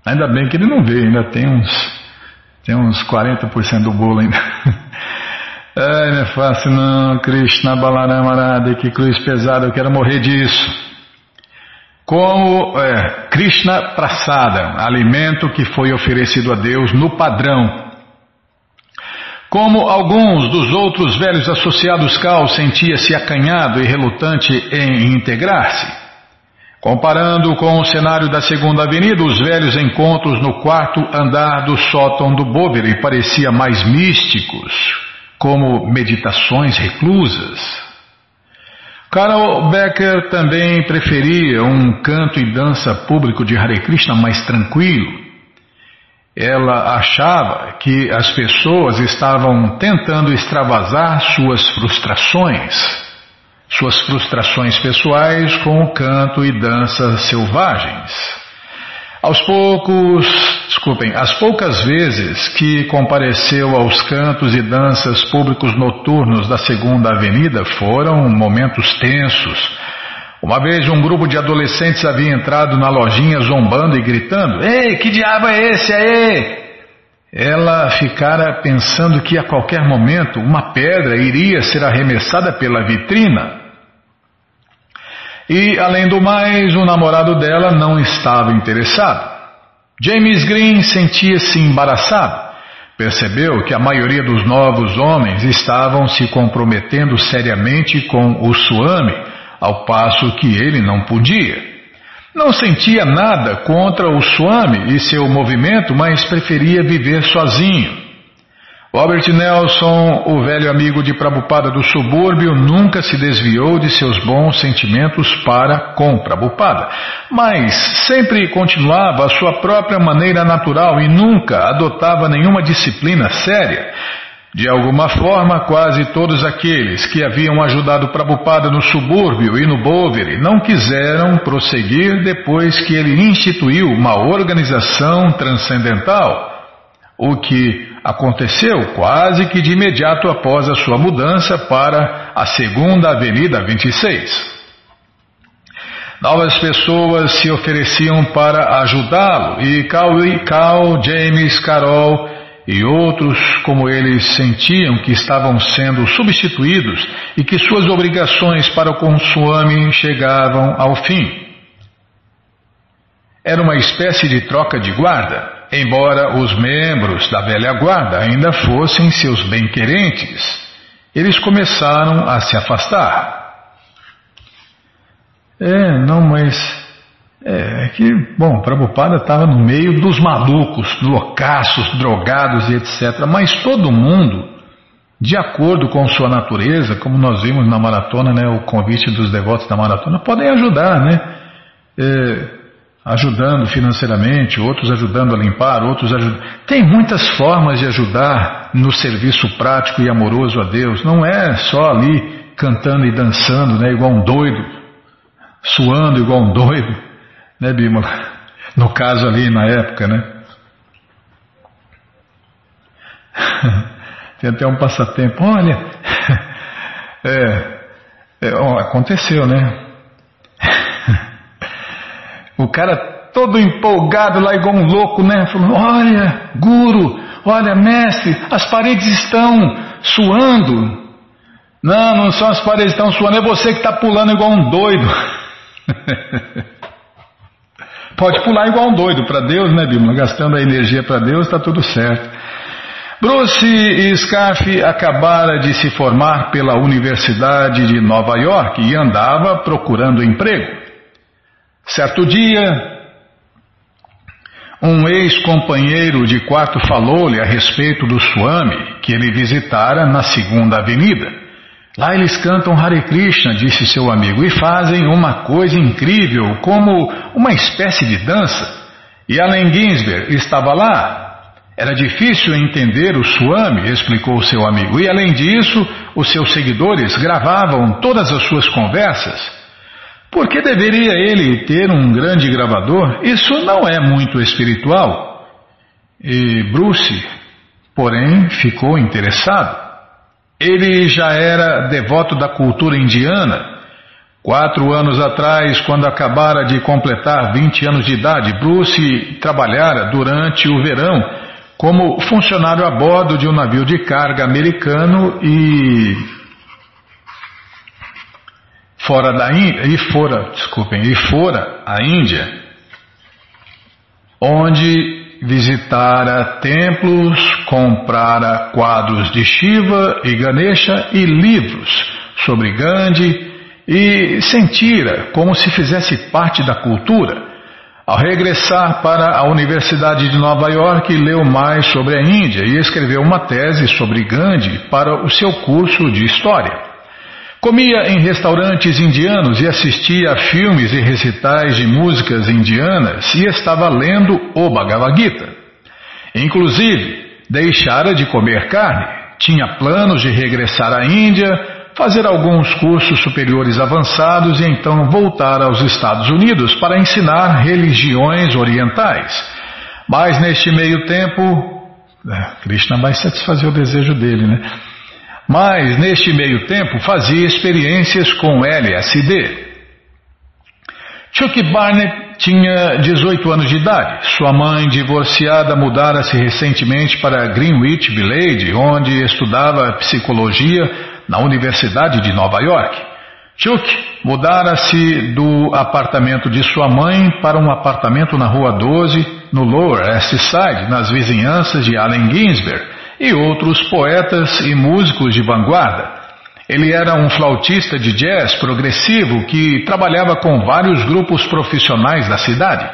Ainda bem que ele não veio, ainda tem uns, tem uns 40% do bolo ainda. Ai, não é fácil não, Krishna Balarama que cruz pesada, eu quero morrer disso. Como é, Krishna Prasada, alimento que foi oferecido a Deus no padrão. Como alguns dos outros velhos associados Cal sentia-se acanhado e relutante em integrar-se. Comparando com o cenário da Segunda Avenida, os velhos encontros no quarto andar do sótão do Boveri pareciam mais místicos, como meditações reclusas. Carol Becker também preferia um canto e dança público de Hare Krishna mais tranquilo. Ela achava que as pessoas estavam tentando extravasar suas frustrações suas frustrações pessoais com o canto e dança selvagens. Aos poucos, desculpem, as poucas vezes que compareceu aos cantos e danças públicos noturnos da Segunda Avenida foram momentos tensos. Uma vez um grupo de adolescentes havia entrado na lojinha zombando e gritando: Ei, que diabo é esse aí? ela ficara pensando que a qualquer momento uma pedra iria ser arremessada pela vitrina. E, além do mais, o namorado dela não estava interessado. James Green sentia-se embaraçado. Percebeu que a maioria dos novos homens estavam se comprometendo seriamente com o Swami, ao passo que ele não podia. Não sentia nada contra o Swami e seu movimento, mas preferia viver sozinho. Robert Nelson, o velho amigo de Prabhupada do subúrbio, nunca se desviou de seus bons sentimentos para com Prabhupada, mas sempre continuava a sua própria maneira natural e nunca adotava nenhuma disciplina séria. De alguma forma, quase todos aqueles que haviam ajudado Prabhupada no subúrbio e no Boveri não quiseram prosseguir depois que ele instituiu uma organização transcendental, o que aconteceu quase que de imediato após a sua mudança para a Segunda Avenida 26. Novas pessoas se ofereciam para ajudá-lo e Cal, Cal, James, Carol e outros, como eles, sentiam que estavam sendo substituídos e que suas obrigações para o consuame chegavam ao fim. Era uma espécie de troca de guarda, embora os membros da velha guarda ainda fossem seus bem-querentes. Eles começaram a se afastar. É, não, mas é, é que, bom, Prabhupada estava no meio dos malucos, loucaços, drogados e etc. Mas todo mundo, de acordo com sua natureza, como nós vimos na maratona, né, o convite dos devotos da maratona, podem ajudar, né? É, ajudando financeiramente, outros ajudando a limpar, outros ajudando. Tem muitas formas de ajudar no serviço prático e amoroso a Deus. Não é só ali cantando e dançando, né, igual um doido, suando igual um doido né, Bímola? No caso ali na época, né? Tem até um passatempo. Olha, é, é, aconteceu, né? O cara todo empolgado lá, igual um louco, né? Falou: Olha, guru, olha, mestre, as paredes estão suando. Não, não são as paredes que estão suando, é você que está pulando igual um doido. Pode pular igual um doido para Deus, né, Bíblia? Gastando a energia para Deus, está tudo certo. Bruce Scarfe acabara de se formar pela Universidade de Nova York e andava procurando emprego. Certo dia, Um ex-companheiro de quarto falou-lhe a respeito do Swami que ele visitara na segunda avenida. Lá eles cantam Hare Krishna, disse seu amigo, e fazem uma coisa incrível, como uma espécie de dança. E Allen Ginsberg estava lá. Era difícil entender o Swami, explicou seu amigo, e além disso, os seus seguidores gravavam todas as suas conversas. Por que deveria ele ter um grande gravador? Isso não é muito espiritual. E Bruce, porém, ficou interessado. Ele já era devoto da cultura indiana. Quatro anos atrás, quando acabara de completar 20 anos de idade, Bruce trabalhara durante o verão como funcionário a bordo de um navio de carga americano e fora da Índia, e fora, desculpem, e fora a Índia, onde visitara templos, comprara quadros de Shiva e Ganesha e livros sobre Gandhi e sentira como se fizesse parte da cultura. Ao regressar para a Universidade de Nova York, leu mais sobre a Índia e escreveu uma tese sobre Gandhi para o seu curso de História. Comia em restaurantes indianos e assistia a filmes e recitais de músicas indianas e estava lendo o Bhagavad Gita. Inclusive, deixara de comer carne, tinha planos de regressar à Índia, fazer alguns cursos superiores avançados e então voltar aos Estados Unidos para ensinar religiões orientais. Mas neste meio tempo, é, Krishna vai satisfazer o desejo dele, né? Mas neste meio tempo fazia experiências com LSD. Chuck Barnett tinha 18 anos de idade. Sua mãe, divorciada, mudara-se recentemente para Greenwich Village, onde estudava psicologia na Universidade de Nova York. Chuck mudara-se do apartamento de sua mãe para um apartamento na Rua 12, no Lower East Side, nas vizinhanças de Allen Ginsberg e outros poetas e músicos de vanguarda. Ele era um flautista de jazz progressivo que trabalhava com vários grupos profissionais da cidade.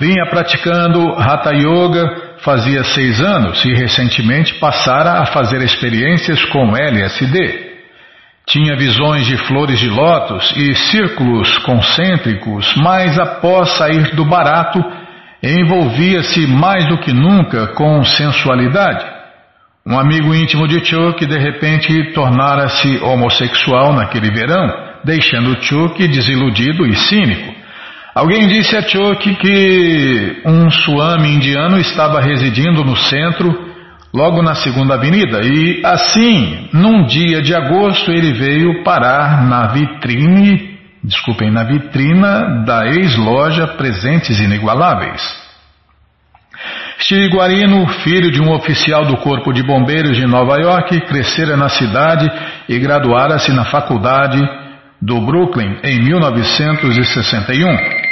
Vinha praticando Hatha Yoga fazia seis anos e recentemente passara a fazer experiências com LSD. Tinha visões de flores de lótus e círculos concêntricos, mas após sair do barato, envolvia-se mais do que nunca com sensualidade. Um amigo íntimo de Chuck de repente tornara-se homossexual naquele verão, deixando Chuck desiludido e cínico. Alguém disse a Chuck que um suami indiano estava residindo no centro, logo na segunda avenida, e assim, num dia de agosto, ele veio parar na vitrine desculpem, na vitrina da ex-loja Presentes Inigualáveis. Steve Guarino, filho de um oficial do Corpo de Bombeiros de Nova York, crescera na cidade e graduara-se na faculdade do Brooklyn em 1961.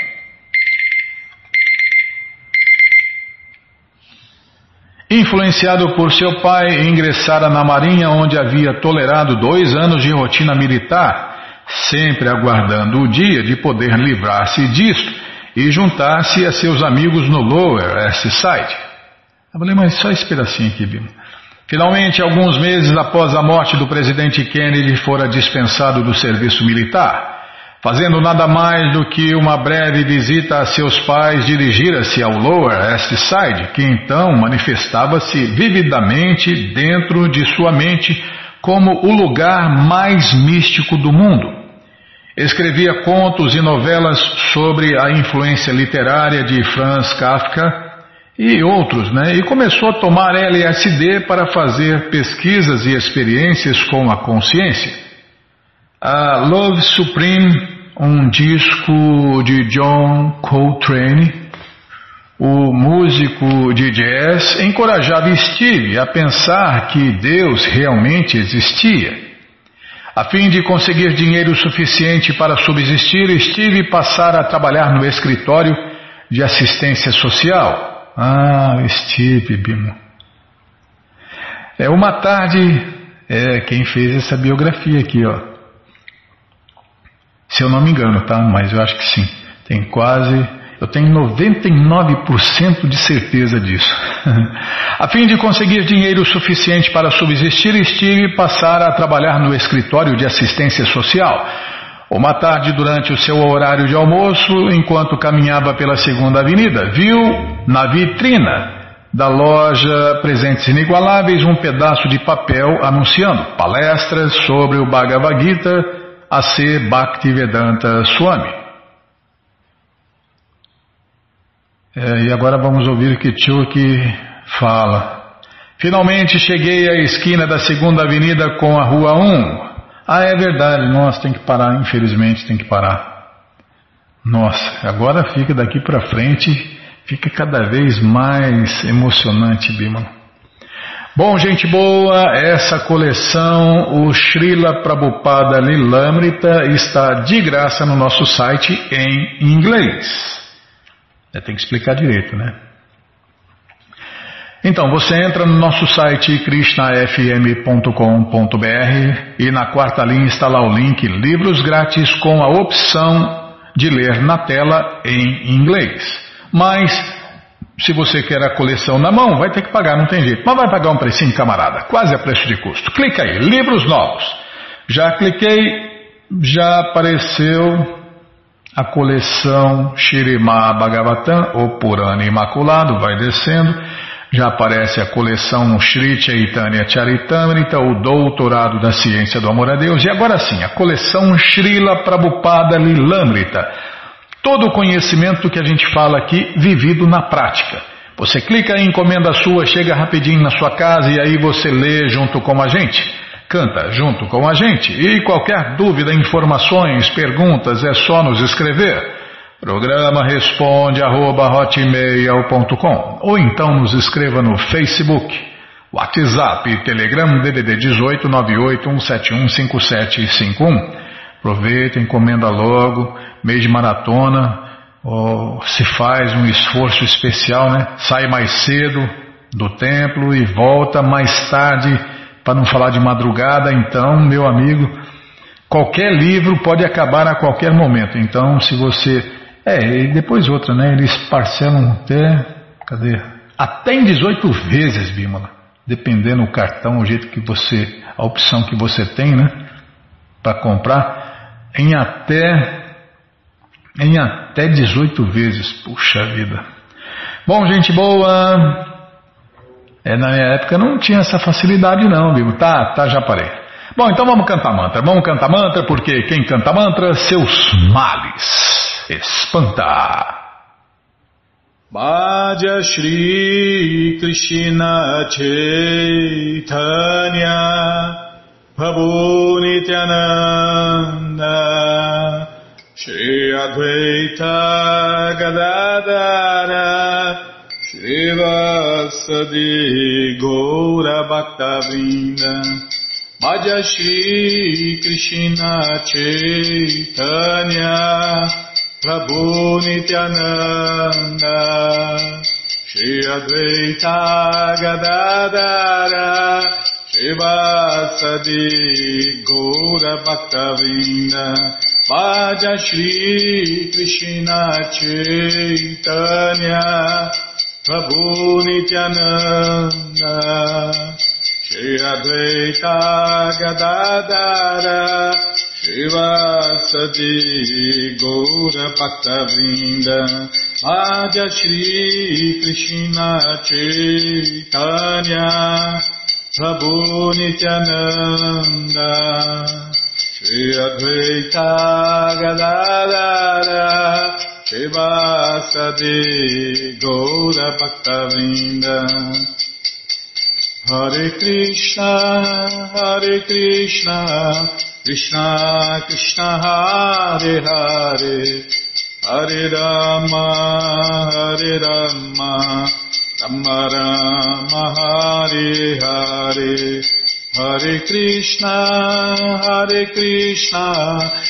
Influenciado por seu pai, ingressara na Marinha, onde havia tolerado dois anos de rotina militar sempre aguardando o dia de poder livrar-se disto e juntar-se a seus amigos no Lower East Side. Eu falei, mas só esse pedacinho aqui, Bima. Finalmente, alguns meses após a morte do presidente Kennedy, fora dispensado do serviço militar. Fazendo nada mais do que uma breve visita a seus pais, dirigira-se ao Lower East Side, que então manifestava-se vividamente dentro de sua mente como o lugar mais místico do mundo. Escrevia contos e novelas sobre a influência literária de Franz Kafka e outros, né? E começou a tomar LSD para fazer pesquisas e experiências com a consciência. A Love Supreme, um disco de John Coltrane, o músico de jazz, encorajava Steve a pensar que Deus realmente existia. A fim de conseguir dinheiro suficiente para subsistir, Steve passara a trabalhar no escritório de assistência social. Ah, Steve, Bimo. É uma tarde, é quem fez essa biografia aqui, ó. Se eu não me engano, tá? Mas eu acho que sim. Tem quase. Eu tenho 99% de certeza disso. a fim de conseguir dinheiro suficiente para subsistir, estive passar a trabalhar no escritório de assistência social. Uma tarde, durante o seu horário de almoço, enquanto caminhava pela segunda avenida, viu na vitrina da loja Presentes Inigualáveis um pedaço de papel anunciando palestras sobre o Bhagavad Gita A.C. Bhaktivedanta Swami. É, e agora vamos ouvir que Chuck fala. Finalmente cheguei à esquina da segunda avenida com a rua 1. Ah, é verdade, nossa, tem que parar, infelizmente tem que parar. Nossa, agora fica daqui para frente, fica cada vez mais emocionante, Bimala. Bom, gente boa, essa coleção, o Srila Prabhupada Lilamrita, está de graça no nosso site em inglês. É, tem que explicar direito, né? Então, você entra no nosso site krishnafm.com.br e na quarta linha está lá o link Livros Grátis com a opção de ler na tela em inglês. Mas, se você quer a coleção na mão, vai ter que pagar, não tem jeito. Mas vai pagar um precinho, camarada, quase a preço de custo. Clica aí, Livros Novos. Já cliquei, já apareceu a coleção Shirima Bhagavatam, ou Purana Imaculado, vai descendo. Já aparece a coleção Shri Chaitanya Charitamrita, o Doutorado da Ciência do Amor a Deus. E agora sim, a coleção Srila Prabhupada Lilamrita. Todo o conhecimento que a gente fala aqui, vivido na prática. Você clica em encomenda sua, chega rapidinho na sua casa e aí você lê junto com a gente. Canta junto com a gente e qualquer dúvida, informações, perguntas é só nos escrever. Programa responde arroba, ou então nos escreva no Facebook, WhatsApp, Telegram DDD 18 981715751. Aproveita, encomenda logo, mês de maratona, se faz um esforço especial, né? Sai mais cedo do templo e volta mais tarde para não falar de madrugada, então, meu amigo, qualquer livro pode acabar a qualquer momento. Então, se você. É, e depois outra, né? Eles parcelam até. Cadê? Até em 18 vezes, Bímola. Dependendo do cartão, o jeito que você. A opção que você tem, né? Para comprar. Em até. Em até 18 vezes. Puxa vida. Bom, gente boa. É, na minha época não tinha essa facilidade não, viu? Tá, tá, já parei. Bom, então vamos cantar mantra. Vamos cantar mantra porque quem canta mantra, seus males espanta. Bhaja Shri Krishna Chaitanya Prabhu Nityananda Shri Advaita Gadadara Srivasadi Gaura Bhaktavrinda Bhaja Shri Krishna Chaitanya Prabhu Nityananda Shri Advaita Gadadara Srivasadi Gaura Bhaktavrinda Bhaja Shri Krishna Chaitanya Prabhu Nityananda Shri Advaita Gadadara Shivasadi Gaura Bhakta Vrinda Bhaja Shri Krishna Chaitanya Prabhu Nityananda Shri Advaita Gadadara Shivasadi Gaura Bhaktavinda Hare Krishna, Hare Krishna, Krishna Krishna Hare Hare, Hare Rama, Hare Rama, Rama Rama Hare Hare, Hare Krishna, Hare Krishna,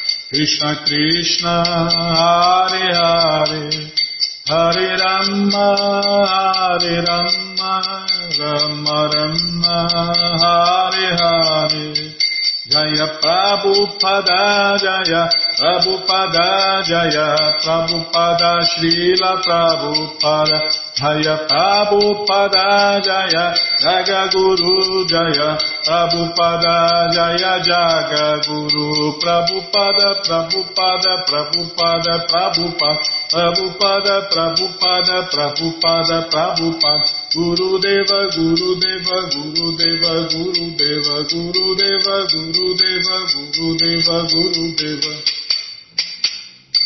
Krishna Krishna, Hare Hare, Hare Rama, Hare Rama, Rama Rama, Hare Hare. Jaya Prabhupada Jaya Prabhupada Jaya Prabhupada Srila Prabhupada Jaya Prabhupada Jaya Jaga Guru Jaya Prabhupada Jaya Jaga Guru Prabhupada Prabhupada Prabhupada Prabhupada Prabhupada Prabhupada Prabhupada Prabhupada Guru Deva Guru Deva Guru Deva Guru Deva Guru Deva Guru Deva Guru Deva Guru Deva